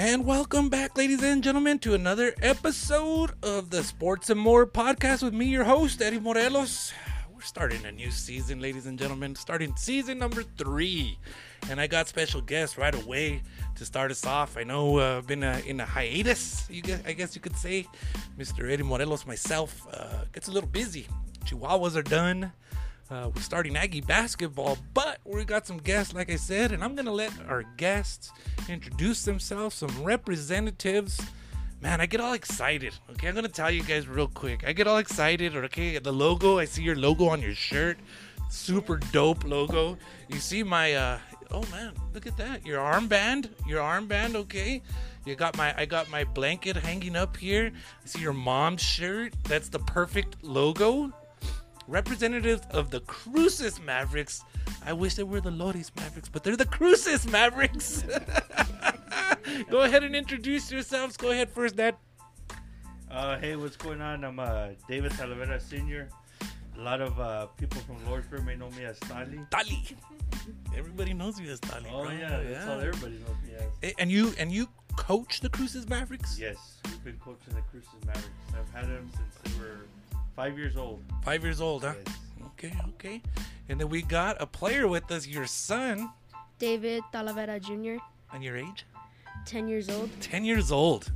And welcome back, ladies and gentlemen, to another episode of the Sports and More podcast with me, your host, Eddie Morelos. We're starting a new season, ladies and gentlemen, starting season number three. And I got special guests right away to start us off. I know uh, I've been uh, in a hiatus, guess, I guess you could say. Mr. Eddie Morelos, myself, uh, gets a little busy. Chihuahuas are done. Uh, we're starting Aggie basketball, but we got some guests, like I said, and I'm gonna let our guests introduce themselves, some representatives. Man, I get all excited. Okay, I'm gonna tell you guys real quick. I get all excited. Okay, the logo. I see your logo on your shirt. Super dope logo. You see my. uh Oh man, look at that. Your armband. Your armband. Okay. You got my. I got my blanket hanging up here. I see your mom's shirt. That's the perfect logo representatives of the Cruces Mavericks. I wish they were the Loris Mavericks, but they're the Cruces Mavericks. Go ahead and introduce yourselves. Go ahead first, Dad. Uh, hey, what's going on? I'm uh, David Talavera Sr. A lot of uh, people from Lordsburg may know me as Tali. Tali. Everybody knows you as Tali. Oh bro. yeah, that's all everybody knows me as. And you and you coach the Cruces Mavericks. Yes, we've been coaching the Cruces Mavericks. I've had them since they were five years old. Five years old, huh? Yes. Okay, okay. And then we got a player with us, your son, David Talavera Jr., and your age. 10 years old. 10 years old.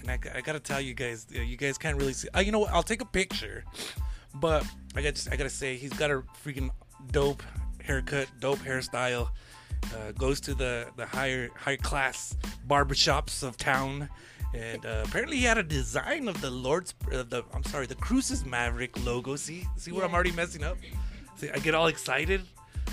And I, I gotta tell you guys, uh, you guys can't really see. Uh, you know what? I'll take a picture, but I got I gotta say he's got a freaking dope haircut, dope hairstyle. Uh, goes to the the higher high class barbershops of town, and uh, apparently he had a design of the Lord's uh, the I'm sorry the Cruces Maverick logo. See see where I'm already messing up. See, I get all excited.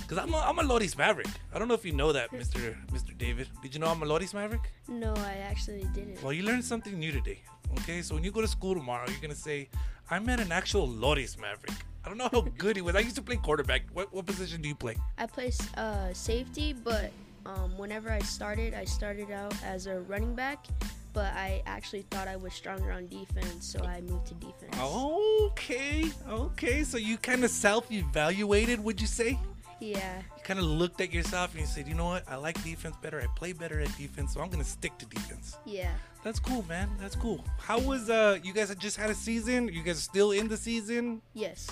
Cause I'm a, I'm a Loris Maverick. I don't know if you know that, Mr. Mr. David. Did you know I'm a Loris Maverick? No, I actually didn't. Well, you learned something new today. Okay, so when you go to school tomorrow, you're gonna say, "I met an actual Loris Maverick." I don't know how good he was. I used to play quarterback. What what position do you play? I play uh, safety, but um, whenever I started, I started out as a running back, but I actually thought I was stronger on defense, so I moved to defense. Okay, okay. So you kind of self-evaluated, would you say? Yeah, You kind of looked at yourself and you said, "You know what? I like defense better. I play better at defense, so I'm gonna stick to defense." yeah. That's cool, man. That's cool. How was uh? You guys had just had a season. You guys still in the season? Yes.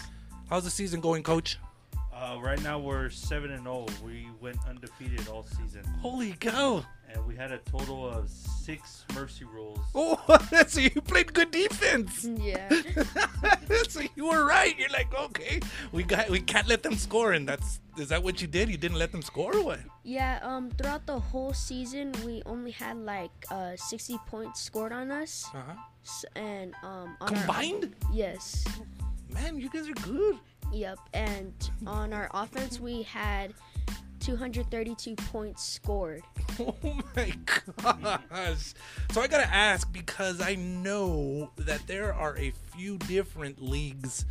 How's the season going, Coach? Uh, right now we're seven and zero. We went undefeated all season, Holy cow! and we had a total of six mercy rules. Oh, so you played good defense. Yeah. so you were right. You're like, okay, we got, we can't let them score, and that's is that what you did? You didn't let them score, or what? yeah, um, throughout the whole season, we only had like uh, 60 points scored on us. Uh-huh. S- And um, on our- Combined, yes. man, you guys are good. Yep. And on our offense, we had 232 points scored. Oh my gosh! So I gotta ask because I know that there are a few different leagues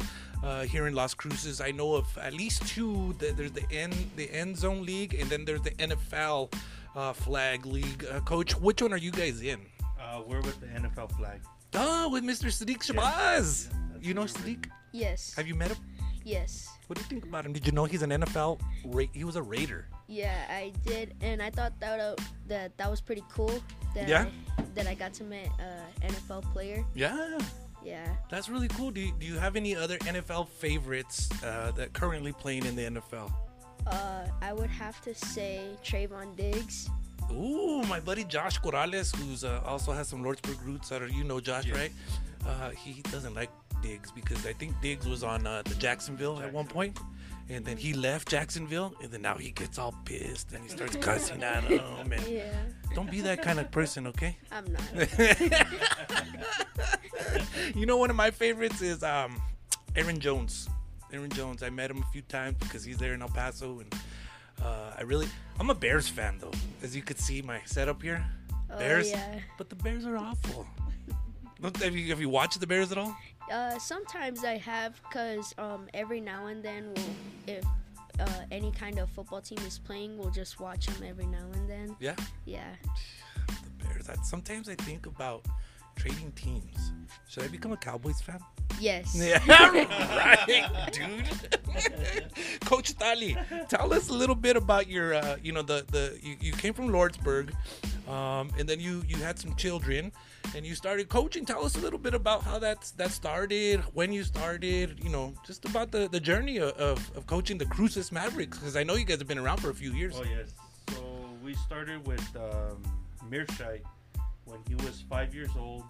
uh, here in Las Cruces. I know of at least two. There's the end the end zone league, and then there's the NFL uh, flag league. Uh, Coach, which one are you guys in? Uh, we're with the NFL flag. Oh, with Mr. Sadiq Shabazz. Yeah, you know that's Sadiq? Yes. Have you met him? Yes. What do you think about him? Did you know he's an NFL? Ra- he was a Raider. Yeah, I did, and I thought that uh, that that was pretty cool. That Yeah? I, that I got to meet uh, NFL player. Yeah, Yeah. that's really cool. Do you, do you have any other NFL favorites uh, that currently playing in the NFL? Uh, I would have to say Trevon Diggs. Ooh, my buddy Josh Corrales, who's uh, also has some Lordsburg roots. I don't, you know Josh, Yes. right? Uh, he doesn't like Diggs because I think Diggs was on uh, the Jacksonville at one point, and then he left Jacksonville, and then now he gets all pissed and he starts cussing at him. And Yeah. don't be that kind of person, okay? I'm not. you know, one of my favorites is um, Aaron Jones. Aaron Jones. I met him a few times because he's there in El Paso, and uh, I really, I'm a Bears fan though, as you could see my setup here. Oh, Bears, yeah. but the Bears are awful. Have you, have you watched the Bears at all? Uh, sometimes I have, cause um, every now and then, we'll, if uh, any kind of football team is playing, we'll just watch them every now and then. Yeah, Yeah. the Bears. I, sometimes I think about trading teams. Should I become a Cowboys fan? Yes. Yeah, right, dude. Coach Tali, tell us a little bit about your, uh, you know, the the you, you came from Lordsburg. um, and then you you had some children, and you started coaching. Tell us a little bit about how that's that started, when you started, you know, just about the, the journey of, of, of coaching the Cruces Mavericks, because I know you guys have been around for a few years. Oh yes. So we started with um, Mirshai when he was five years old.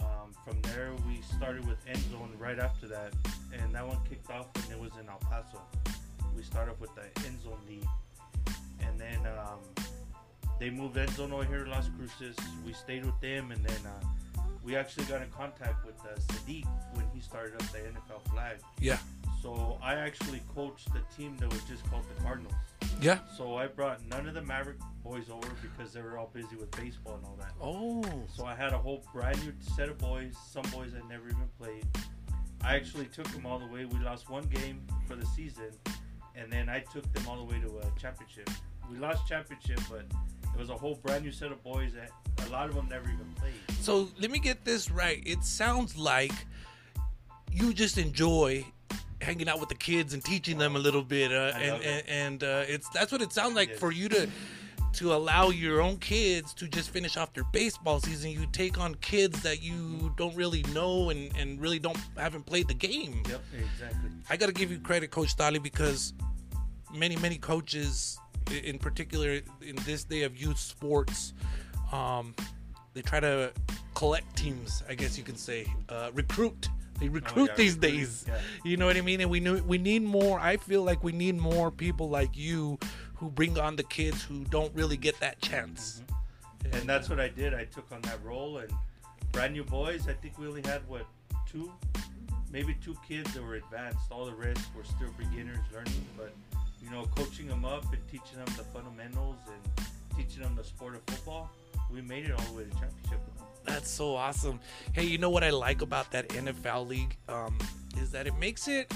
Um, from there, we started with End Zone right after that, and that one kicked off when it was in El Paso. We started off with the End Zone League, and then um, they moved End Zone over here to Las Cruces. We stayed with them, and then uh, we actually got in contact with uh, Sadiq when he started up the NFL flag. Yeah, So I actually coached the team that was just called the Cardinals. yeah. So I brought none of the Maverick boys over because they were all busy with baseball and all that. Oh, So I had a whole brand new set of boys, some boys I never even played. I actually took them all the way. We lost one game for the season, and then I took them all the way to a championship. We lost championship, but it was a whole brand new set of boys that a lot of them never even played. so let me get this right. It sounds like you just enjoy hanging out with the kids and teaching them a little bit, uh, and and, and uh, it's that's what it sounds like Yes. for you to to allow your own kids to just finish off their baseball season. You take on kids that you don't really know and and really don't haven't played the game. Yep, exactly. I got to give you credit, Coach Tali, because many, many coaches, in particular in this day of youth sports, um, they try to collect teams. I guess you can say uh, recruit. They oh, recruit yeah, these recruiting, days. yeah. You know what I mean? And we knew we need more. I feel like we need more people like you who bring on the kids who don't really get that chance. Mm-hmm. And that's what I did. I took on that role, and brand new boys. I think we only had what two, maybe two kids that were advanced. All the rest were still beginners learning. But you know, coaching them up and teaching them the fundamentals and teaching them the sport of football, we made it all the way to championship. That's so awesome. Hey, you know what I like about that NFL league um, is that it makes it.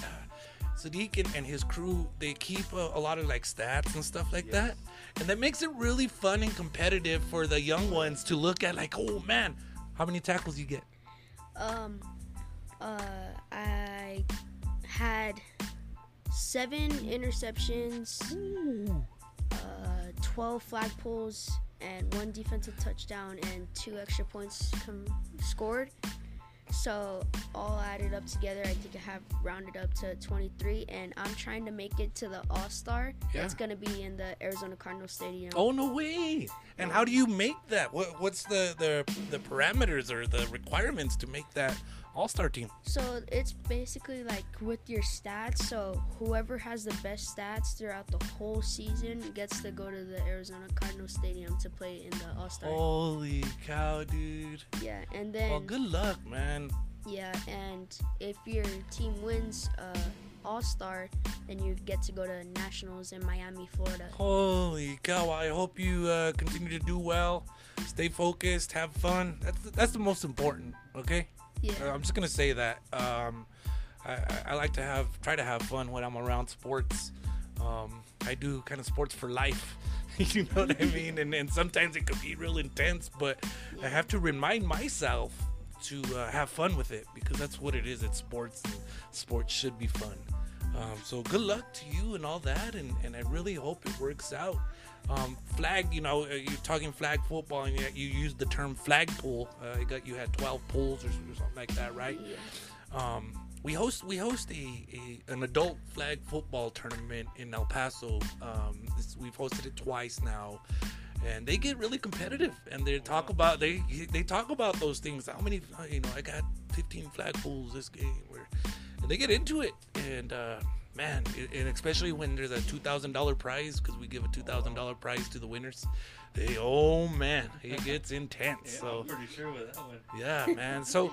Sadiq and, and his crew they keep a, a lot of like stats and stuff like Yes. that, and that makes it really fun and competitive for the young ones to look at. Like, oh man, how many tackles you get? Um, uh, I had seven interceptions, uh, 12 flag pulls, and one defensive touchdown, and two extra points com- scored. So all added up together, I think I have rounded up to 23, and I'm trying to make it to the All Star. Yeah. That's gonna be in the Arizona Cardinals Stadium. Oh no way! And how do you make that? What, what's the, the the parameters or the requirements to make that All Star team? So it's basically like with your stats. So whoever has the best stats throughout the whole season gets to go to the Arizona Cardinals Stadium to play in the All Star. Holy cow, dude! Yeah, and then Well, good luck, man. yeah, and if your team wins uh, All Star, then you get to go to nationals in Miami, Florida. Holy cow! I hope you uh, continue to do well, stay focused, have fun. That's that's the most important. Okay, Yeah, Uh, I'm just gonna say that. Um, I, I, like to have try to have fun when I'm around sports. Um, I do kind of sports for life. you know what I mean? And and sometimes it could be real intense, but I have to remind myself to uh, have fun with it because that's what it is. It's sports, and sports should be fun. Um, so good luck to you and all that, and, and I really hope it works out. Um, flag, you know, uh, you're talking flag football, and yet you used the term flag pool. Uh, you got you had 12 pools or, or something like that, right? yeah. Um, we host we host a, a an adult flag football tournament in El Paso. Um, this, we've hosted it twice now, and they get really competitive. And they talk about they they talk about those things. How many you know? I got 15 flag pools this game. Where and they get into it. And uh, man, it, and especially when there's a two thousand dollar prize because we give a two thousand dollar prize to the winners. They oh man, it gets intense. Yeah, so I'm pretty sure with that one. yeah, man. So.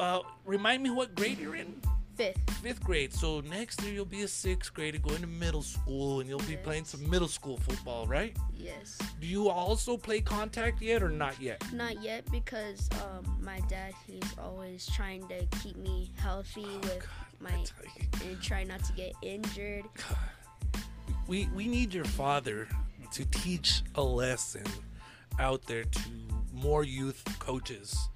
Uh, remind me what grade you're in Fifth. fifth grade. So next year you'll be a sixth grader going to middle school and you'll be Yes. playing some middle school football, right? Yes. Do you also play contact yet or not yet? Not yet because um, my dad he's always trying to keep me healthy with my I tell you, and try not to get injured. we we need your father to teach a lesson out there to more youth coaches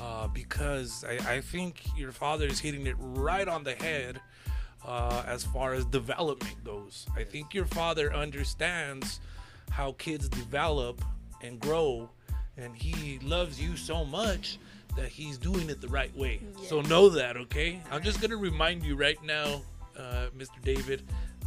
uh, because I, I think your father is hitting it right on the head uh, as far as development goes. I think your father understands how kids develop and grow, and he loves you so much that he's doing it the right way. So know that, okay? I'm just gonna remind you right now, uh, Mr. David,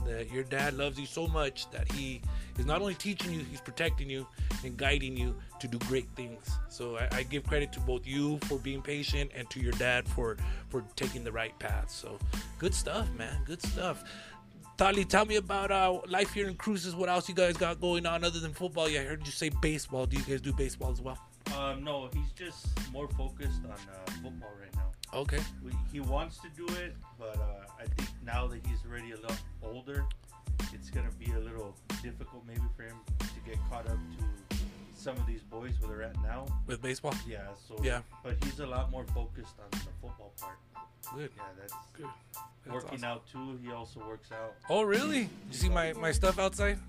that your dad loves you so much that he is not only teaching you, he's protecting you and guiding you to do great things. So I, I give credit to both you for being patient and to your dad for for taking the right path. So good stuff, man. Good stuff. Tali, tell me about uh, life here in Cruces. What else you guys got going on other than football? Yeah, I heard you say baseball. Do you guys do baseball as well? Um, no, he's just more focused on uh, football right now. Okay. We, he wants to do it, but uh, I think now that he's already a little older, it's gonna be a little difficult maybe for him to get caught up to some of these boys where they're at now. With baseball? Yeah. So. Yeah. But he's a lot more focused on the football part. Good. Yeah, that's Good. That's working awesome. out too. He also works out. Oh, really? You see my, my stuff outside?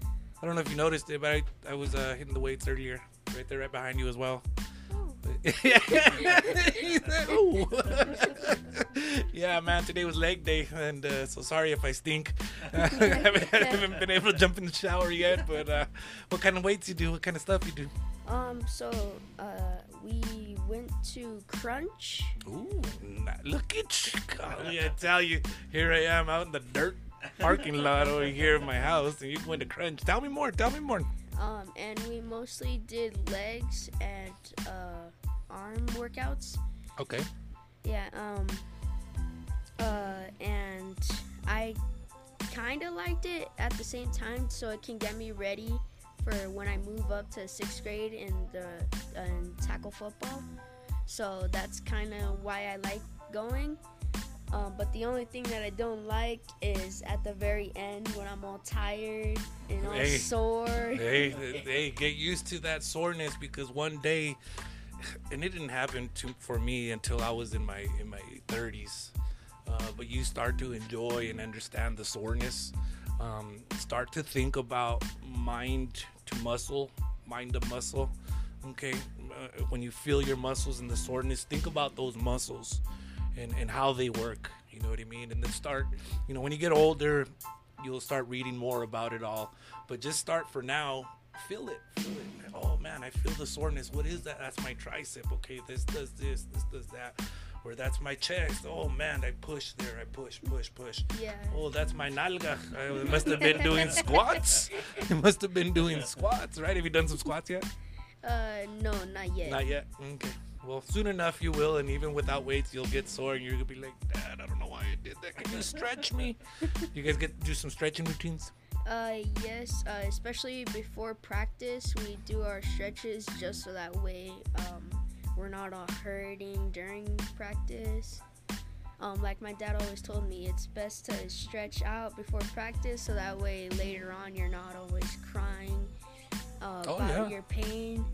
I don't know if you noticed it, but I, I was uh, hitting the weights earlier. Right there, right behind you as well. He yeah, man, today was leg day, and uh, so sorry if I stink. I haven't, I haven't been able to jump in the shower yet, but uh, what kind of weights you do? What kind of stuff you do? Um, so uh, we went to Crunch. Ooh, look at you. Golly, I tell you, here I am out in the dirt parking lot over here in my house, and you went to Crunch. Tell me more. Tell me more. Um, and we mostly did legs and uh, arm workouts. Okay. Yeah. Um. Uh, and I kind of liked it at the same time, so it can get me ready for when I move up to sixth grade in the in tackle football. So that's kind of why I like going. Um, but the only thing that I don't like is at the very end when I'm all tired and all Hey. sore. Hey, hey, get used to that soreness because one day, and it didn't happen to for me until I was in my in my 30s. Uh, but you start to enjoy and understand the soreness. Um, start to think about mind to muscle, mind to muscle. Okay, uh, when you feel your muscles and the soreness, think about those muscles and, and how they work. You know what I mean? And then start, you know, when you get older, you'll start reading more about it all. But just start for now. Feel it. Feel it. Oh man, I feel the soreness. What is that? That's my tricep. Okay, this does this. This does that. Or that's my chest. Oh man, I push there. I push, push, push. Yeah. Oh, that's my nalga. I must have been doing squats. I must have been doing squats, right? Have you done some squats yet? Uh, no, not yet. Not yet. Okay. Well, soon enough you will, and even without weights, you'll get sore, and you're gonna be like, Dad, I don't know why I did that. Can you stretch me? You guys get do some stretching routines. Uh, yes, uh, especially before practice, we do our stretches just so that way um, we're not all hurting during practice. Um, like my dad always told me, it's best to stretch out before practice so that way later on you're not always crying uh, Oh, about yeah. your pain.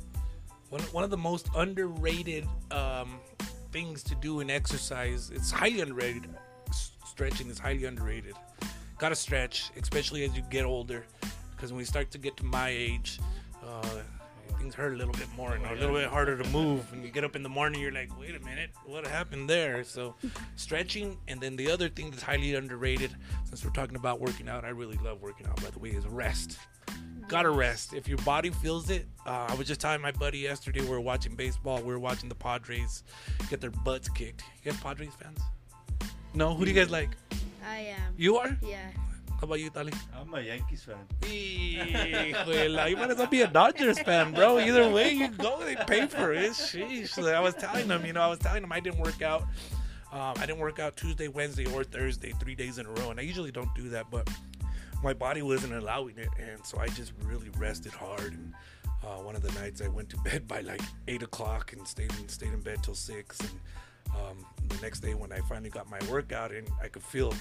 One, one of the most underrated um, things to do in exercise. It's highly underrated. Stretching is highly underrated. Gotta stretch, especially as you get older, because when we start to get to my age, uh, things hurt a little bit more and are a little bit harder to move. When you get up in the morning, you're like, wait a minute, what happened there? So, stretching, and then the other thing that's highly underrated, since we're talking about working out, I really love working out. By the way, is rest gotta rest if your body feels it uh, i was just telling my buddy yesterday we were watching baseball we were watching the padres get their butts kicked you guys padres fans no who do you guys like I am. you are Yeah. how about you tali I'm a Yankees fan. Híjole, you might as well be a Dodgers fan, bro. Either way you go, they pay for it. Sheesh. So I was telling them, you know, I was telling them I didn't work out. Um, I didn't work out Tuesday, Wednesday, or Thursday, three days in a row, and I usually don't do that, but my body wasn't allowing it, and so I just really rested hard. And uh, one of the nights I went to bed by like eight o'clock and stayed in, stayed in bed till six. And um, the next day when I finally got my workout in, I could feel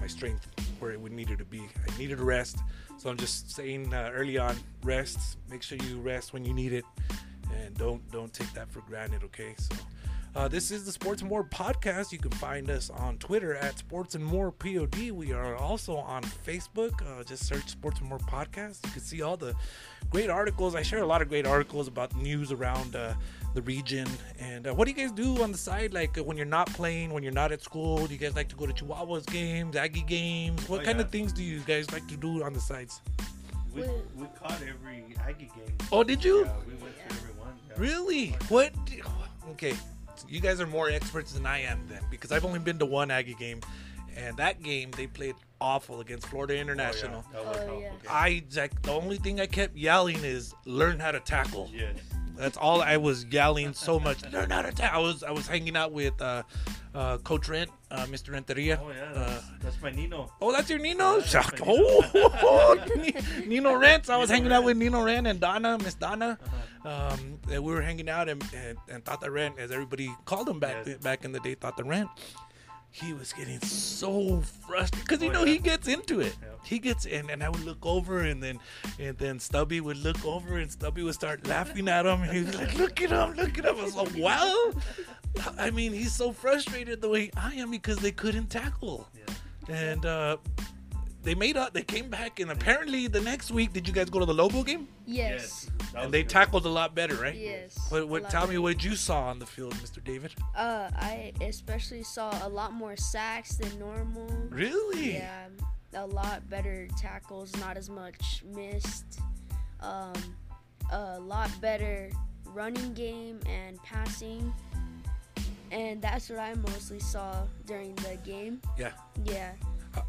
my strength where it would needed to be. I needed rest, so I'm just saying uh, early on, rest. Make sure you rest when you need it, and don't don't take that for granted. Okay, so. Uh, this is the Sports and More podcast. You can find us on Twitter at Sports and More POD. We are also on Facebook. Uh, just search Sports and More podcast. You can see all the great articles. I share a lot of great articles about news around uh, the region. And uh, what do you guys do on the side? Like uh, when you're not playing, when you're not at school, do you guys like to go to Chihuahuas games, Aggie games? What Oh, kind yeah. of things do you guys like to do on the sides? We, we caught every Aggie game. Oh, did you? Yeah, we went to every one. Yeah. Really? What? Okay, you guys are more experts than I am then, because I've only been to one Aggie game, and that game they played awful against Florida Oh, yeah, International. that was Oh, awful yeah. I Zach, the only thing I kept yelling is learn how to tackle. Yes. That's all I was yelling so much. Learn how to tackle. I was I was hanging out with uh, uh, Coach Rent, uh, Mr. Renteria. Oh yeah, Uh, that's, that's my Nino. Oh, that's your Nino? Yeah, that's my oh, Nino Rents. I was Nino hanging out with Nino Rent and Donna, Miss Donna. Uh-huh. Um, and we were hanging out, and, and, and Tata Rent, as everybody called him back Yes. back in the day, Tata Rent. He was getting so frustrated because you Oh, know yeah. he gets into it. Yeah. He gets in, and I would look over, and then and then Stubby would look over, and Stubby would start laughing at him, and he was like, "Look at him, look at him." I was like, "Wow." I mean, he's so frustrated the way I am because they couldn't tackle Yeah. and uh, they made up. They came back, and apparently the next week, did you guys go to the Lobo game? Yes. that was And they good. tackled a lot better, right? Yes. What? What? lot Tell me what you saw on the field, Mr. David. Uh, I especially saw a lot more sacks than normal. Really? Yeah, a lot better tackles, not as much missed. Um, a lot better running game and passing. And that's what I mostly saw during the game. Yeah. Yeah.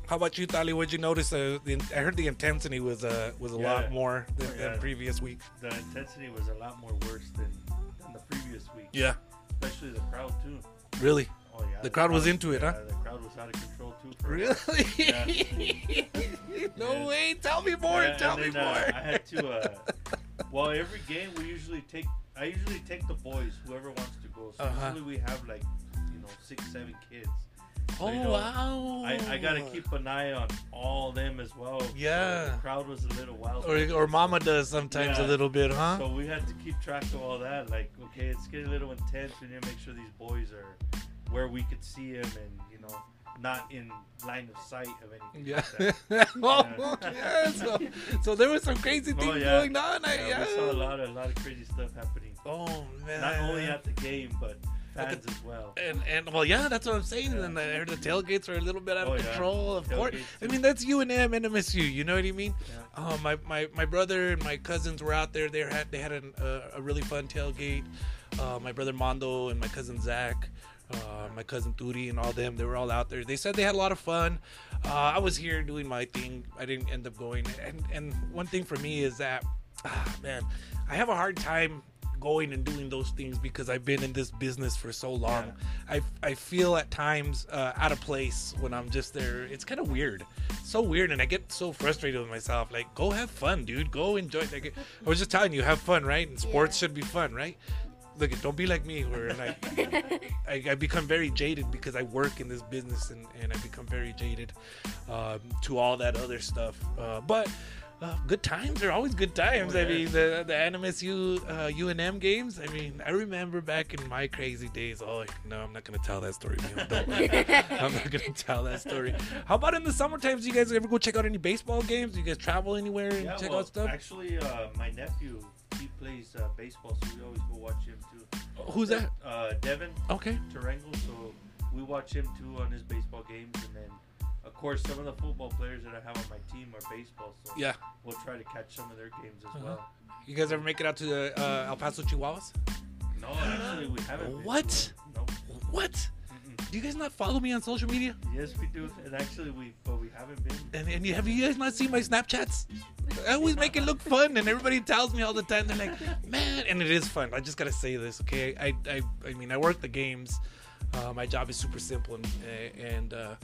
How about you, Tali? What'd you notice? Uh, the, I heard the intensity was uh, was a lot more than, Yeah. than previous week. The intensity was a lot more worse than, than the previous week. Yeah. Especially the crowd too. Really? Oh yeah. The crowd was into it, huh? The crowd was out of control too. for. Really? no Yeah. way! Tell me more. Yeah, tell and me then, more. uh, I had to. Uh, well, every game we usually take. I usually take the boys, whoever wants to go. So Uh-huh. usually we have like, you know, six, seven kids. Oh you know, wow! I, I gotta keep an eye on all them as well. So Yeah. the crowd was a little wild. Or, or Mama does sometimes a little bit, huh? So we had to keep track of all that. Like, okay, it's getting a little intense. We need to make sure these boys are where we could see them and you know not in line of sight of anything. Yeah. Like that. oh, yeah. So, so there was some crazy Oh, things yeah. going on. I, Yeah, yeah. we saw a lot of a lot of crazy stuff happening. Oh man. Not only at the game, but The- as well. and and well, yeah, that's what I'm saying. Yeah. And I heard the tailgates are a little bit out of Oh, yeah. control. Of course, I mean that's UNM and M and MSU. You know what I mean? Yeah. Um, my, my my brother and my cousins were out there. They had they had an, uh, a really fun tailgate. Uh, my brother Mondo and my cousin Zach, uh, my cousin Turi and all them. They were all out there. They said they had a lot of fun. Uh, I was here doing my thing. I didn't end up going. And and one thing for me is that, ah, man, I have a hard time going and doing those things because I've been in this business for so long. I, I feel at times uh, out of place when I'm just there. It's kind of weird, so weird, and I get so frustrated with myself. Like, go have fun, dude. Go enjoy. Like, I was just telling you, have fun, right? And sports Yeah. should be fun, right? Look, don't be like me, where like I, I become very jaded because I work in this business and, and I become very jaded um, to all that other stuff. Uh, but uh, good times are always good times. Oh, I mean, the the NMSU uh, UNM games. I mean, I remember back in my crazy days. Oh no, I'm not gonna tell that story. I'm not gonna tell that story. How about in the summer times? You guys ever go check out any baseball games? Do you guys travel anywhere and Yeah, check well, out stuff? Actually, uh, my nephew he plays uh, baseball, so we always go watch him too. Who's that? Uh, Devin Okay. Tarango. So we watch him too on his baseball games, and then of course some of the football players that I have on my team are baseball. So Yeah. we'll try to catch some of their games as Uh-huh. well. You guys ever make it out to the uh, El Paso Chihuahuas? No, actually we haven't. What? No. What? Do you guys not follow me on social media? Yes, we do, and actually we, but we haven't been. And, and you, have you guys not seen my Snapchats? I always make it look fun, and everybody tells me all the time. They're like, "Man," and it is fun. I just gotta say this, okay? I, I, I mean, I work the games. Uh, my job is super simple, and, and uh,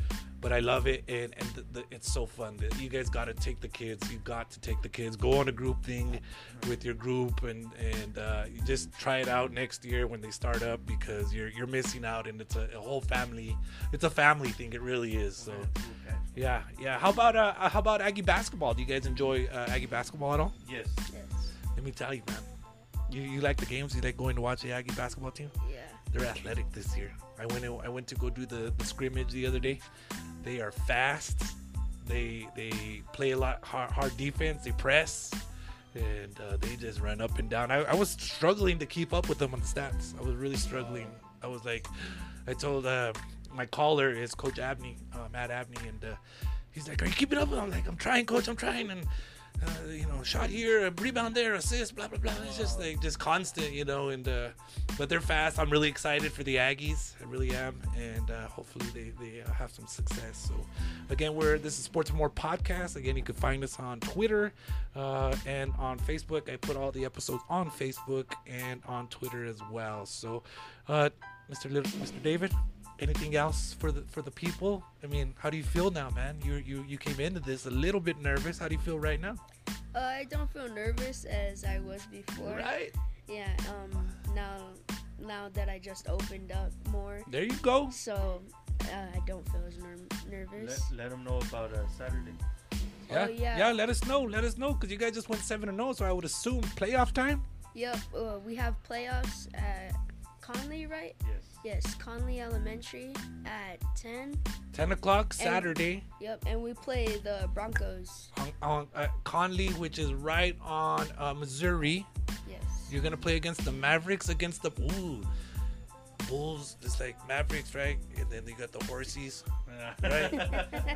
but I love it, and and the, the, it's so fun. That You guys got to take the kids. You got to take the kids. Go on a group thing with your group, and and uh, you just try it out next year when they start up because you're you're missing out, and it's a, a whole family. It's a family thing. It really is. So. We'll. Yeah, yeah. How about uh, uh, how about Aggie basketball? Do you guys enjoy uh, Aggie basketball at all? Yes. yes. Let me tell you, man. You, you like the games? You like going to watch the Aggie basketball team? Yeah. They're athletic this year. I went I went to go do the, the scrimmage the other day. They are fast. They they play a lot hard, hard defense. They press, and uh, they just run up and down. I, I was struggling to keep up with them on the stats. I was really struggling. I was like, I told uh, my caller is Coach Abney, uh, Matt Abney, and uh, he's like, "Are you keeping up?" I'm like, "I'm trying, Coach. I'm trying." And uh, you know, shot here, rebound there, assist, blah blah blah. It's just like just constant, you know. And uh, but they're fast. I'm really excited for the Aggies. I really am, and uh, hopefully they they uh, have some success. So again, we're this is Sports More podcast. Again, you can find us on Twitter uh, and on Facebook. I put all the episodes on Facebook and on Twitter as well. So, uh, Mr. Little, Mr. David. Anything else for the for the people? I mean, how do you feel now, man? You you you came into this a little bit nervous. How do you feel right now? Uh, I don't feel nervous as I was before. Right. Yeah. Um. Now, now that I just opened up more, There you go. so uh, I don't feel as ner- nervous. Let, let them know about uh, Saturday. Yeah. Oh, yeah. Yeah. Let us know. Let us know because you guys just went seven and zero. So I would assume playoff time. Yep. Uh, we have playoffs at Conley, right? Yes. Yes, Conley Elementary at 10. Ten o'clock Saturday Yep, and we play the Broncos. on, on uh, Conley, which is right on uh, Missouri. Yes. You're gonna play against the Mavericks against the ooh, Bulls. It's like Mavericks, right? And then you got the horses, right?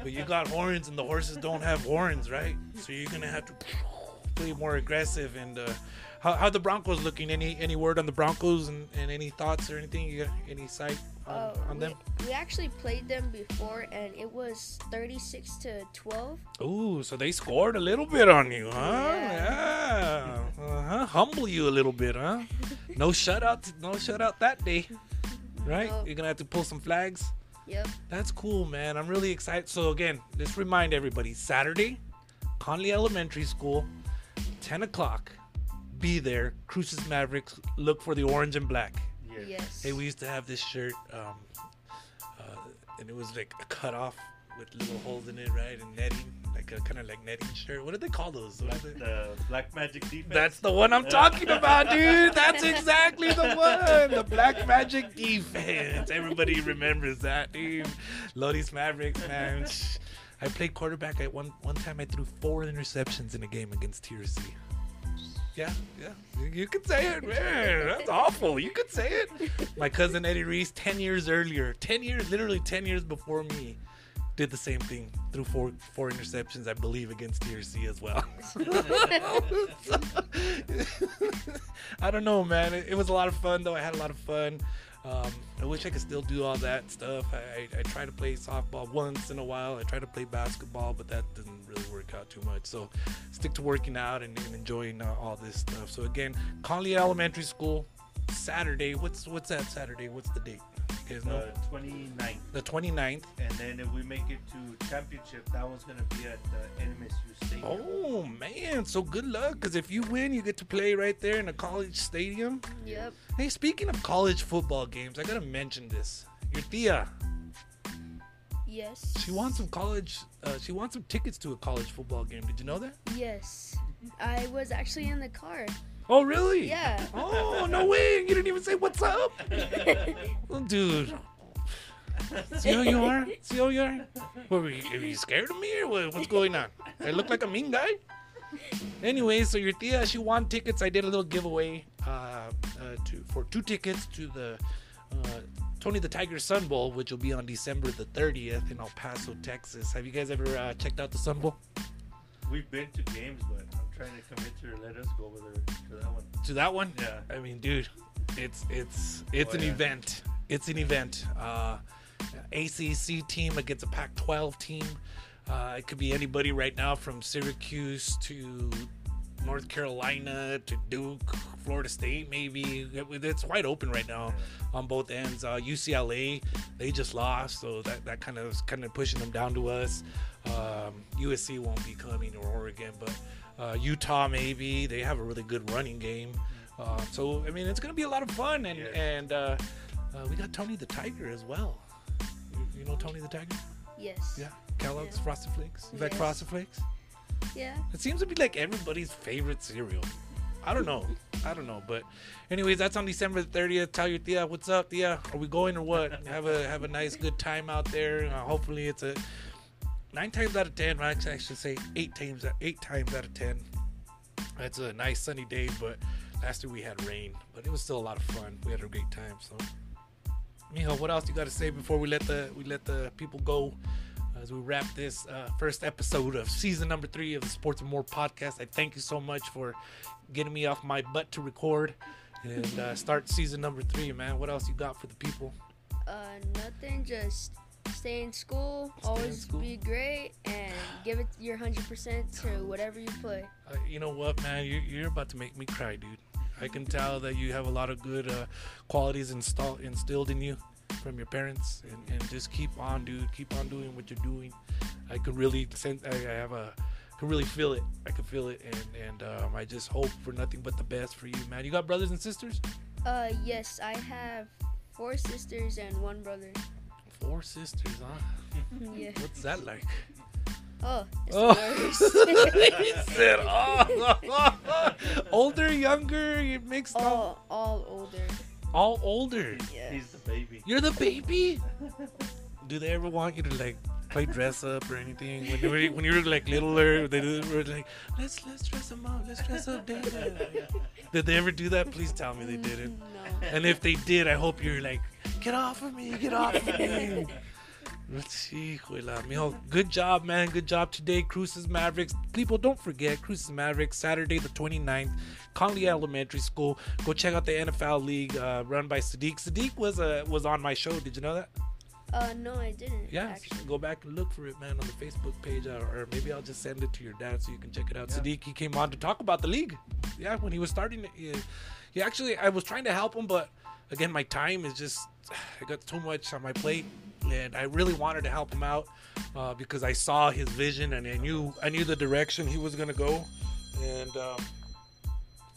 but you got horns, and the horses don't have horns, right? So you're gonna have to play more aggressive. And uh, how how the Broncos looking? Any any word on the Broncos and, and any thoughts or anything? You got any sight on, Uh, on we, them? we actually played them before, and it was 36 to 12. Ooh, so they scored a little bit on you, huh? Yeah. Yeah. Uh-huh. Humble you a little bit, huh? No shutout, no shutout that day, right? No. You're gonna have to pull some flags. Yep. That's cool, man. I'm really excited. So again, let's remind everybody: Saturday, Conley Elementary School, 10 o'clock. Be there. Cruces Mavericks. Look for the orange and black. Yes. Yes. Hey, we used to have this shirt, um, uh, and it was like a cut off with little holes in it, right? And netting, like a kind of like netting shirt. What do they call those? What The Black Magic defense. That's the one I'm talking about, dude. That's exactly the one. The Black Magic defense. Everybody remembers that, dude. Lodi's Mavericks, man. I played quarterback. At one one time, I threw four interceptions in a game against TRC. Yeah, yeah. You- You could say it, man. That's awful. You could say it. My cousin Eddie Reese, 10 years earlier, 10 years, literally 10 years before me, did the same thing. Threw four four interceptions, I believe, against TRC as well. I don't know, man. It, it was a lot of fun, though. I had a lot of fun. Um, I wish I could still do all that stuff. I, I, try to play softball once in a while. I try to play basketball, but that doesn't really work out too much. So stick to working out and, and enjoying uh, all this stuff. So again, Conley Elementary School, Saturday. What's what's that Saturday? What's the date? You guys know? the 29th. The 29th. And then if we make it to championship, that one's gonna be at the NMSU Stadium. Oh man, so good luck because if you win, you get to play right there in a college stadium. Yep. Hey, speaking of college football games, I gotta mention this. Your Tia, Yes. she wants some college. Uh, she wants some tickets to a college football game. Did you know that? Yes. I was actually in the car. Oh, really? Yeah. Oh no way! You didn't even say what's up, dude. See how you are? See how you are? What, were, you, are you scared of me or what, what's going on? I look like a mean guy. Anyway, so your Tia, she won tickets. I did a little giveaway uh, uh, to for two tickets to the uh, Tony the Tiger Sun Bowl, which will be on December the 30th in El Paso, Texas. Have you guys ever uh, checked out the Sun Bowl? We've been to games, but I'm trying to convince her to let us go over there to that one. To that one? Yeah. I mean, dude, it's it's it's Oh, an yeah. event. It's an event. Uh, ACC team against a Pac-12 team. Uh, it could be anybody right now from Syracuse to North Carolina to Duke, Florida State, maybe. It's wide open right now on both ends. Uh, UCLA, they just lost, so that, that kind of is kind of pushing them down to us. Um, USC won't be coming or Oregon, but uh, Utah maybe. They have a really good running game. Uh, so I mean, it's gonna be a lot of fun, and Yes. and uh, uh, we got Tony the Tiger as well. You, you know Tony the Tiger? Yes. Yeah, Kellogg's Yeah. Frosted Flakes. You like Frosted Flakes? Yeah. It seems to be like everybody's favorite cereal. I don't know. I don't know. But anyways, that's on December 30th. Tell your Tia, what's up, Tia? Are we going or what? Have a have a nice good time out there. Uh, hopefully it's a nine times out of ten. I actually say eight times eight times out of ten. It's a nice sunny day, but last year we had rain, but it was still a lot of fun. We had a great time. So, Mijo, what else you got to say before we let the we let the people go? as we wrap this uh, first episode of season number three of the Sports and More podcast. I thank you so much for getting me off my butt to record and uh, start season number three, man. What else you got for the people? Uh, nothing. Just stay in school. Stay in always school. be great and give it your hundred percent to whatever you play. Uh, you know what, man? You're, you're about to make me cry, dude. I can tell that you have a lot of good uh, qualities install, instilled in you from your parents, and, and just keep on, dude. Keep on doing what you're doing. I could really sense. I, I have a, can really feel it. I can feel it, and and um, I just hope for nothing but the best for you, man. You got brothers and sisters? Uh, yes, I have four sisters and one brother. Four sisters, huh? yeah. What's that like? Oh, it's Oh. the worst. he said, "Oh, older, younger, you mixed up, all, all older. all older." Yeah. He's the baby. You're the baby. Do they ever want you to like play dress up or anything? When you were when you were like littler, they were like, "Let's let's dress them up. Let's dress up, Dana." Did they ever do that? Please tell me they didn't. No. And if they did, I hope you're like, "Get off of me! Get off of me!" Let's see. Mijo, good job, man. Good job today. Cruces Mavericks. People, don't forget Cruces Mavericks, Saturday the 29th, Conley Elementary School. Go check out the NFL League uh, run by Sadiq. Sadiq was uh, was on my show. Did you know that? Uh, no, I didn't. Yeah. Actually. Go back and look for it, man, on the Facebook page. Or, or maybe I'll just send it to your dad so you can check it out. Yeah. Sadiq, he came on to talk about the league. Yeah, when he was starting it. He, he actually, I was trying to help him, but again, my time is just, I got too much on my plate. And I really wanted to help him out uh, because I saw his vision and I knew I knew the direction he was gonna go. And um,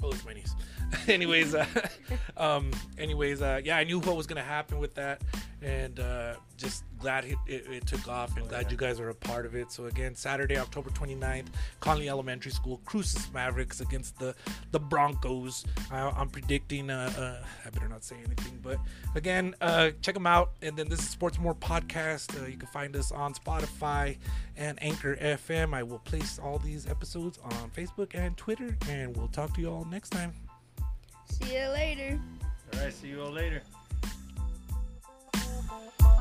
oh, it's my niece. anyways, uh, um, anyways, uh, yeah, I knew what was gonna happen with that, and uh, just glad it, it, it took off, and glad yeah. you guys are a part of it. So again, Saturday, October 29th, Conley Elementary School, Cruces Mavericks against the the Broncos. I, I'm predicting. Uh, uh, I better not say anything, but again, uh, check them out. And then this is Sports More podcast. Uh, you can find us on Spotify and Anchor FM. I will place all these episodes on Facebook and Twitter, and we'll talk to you all next time. See you later. All right, see you all later.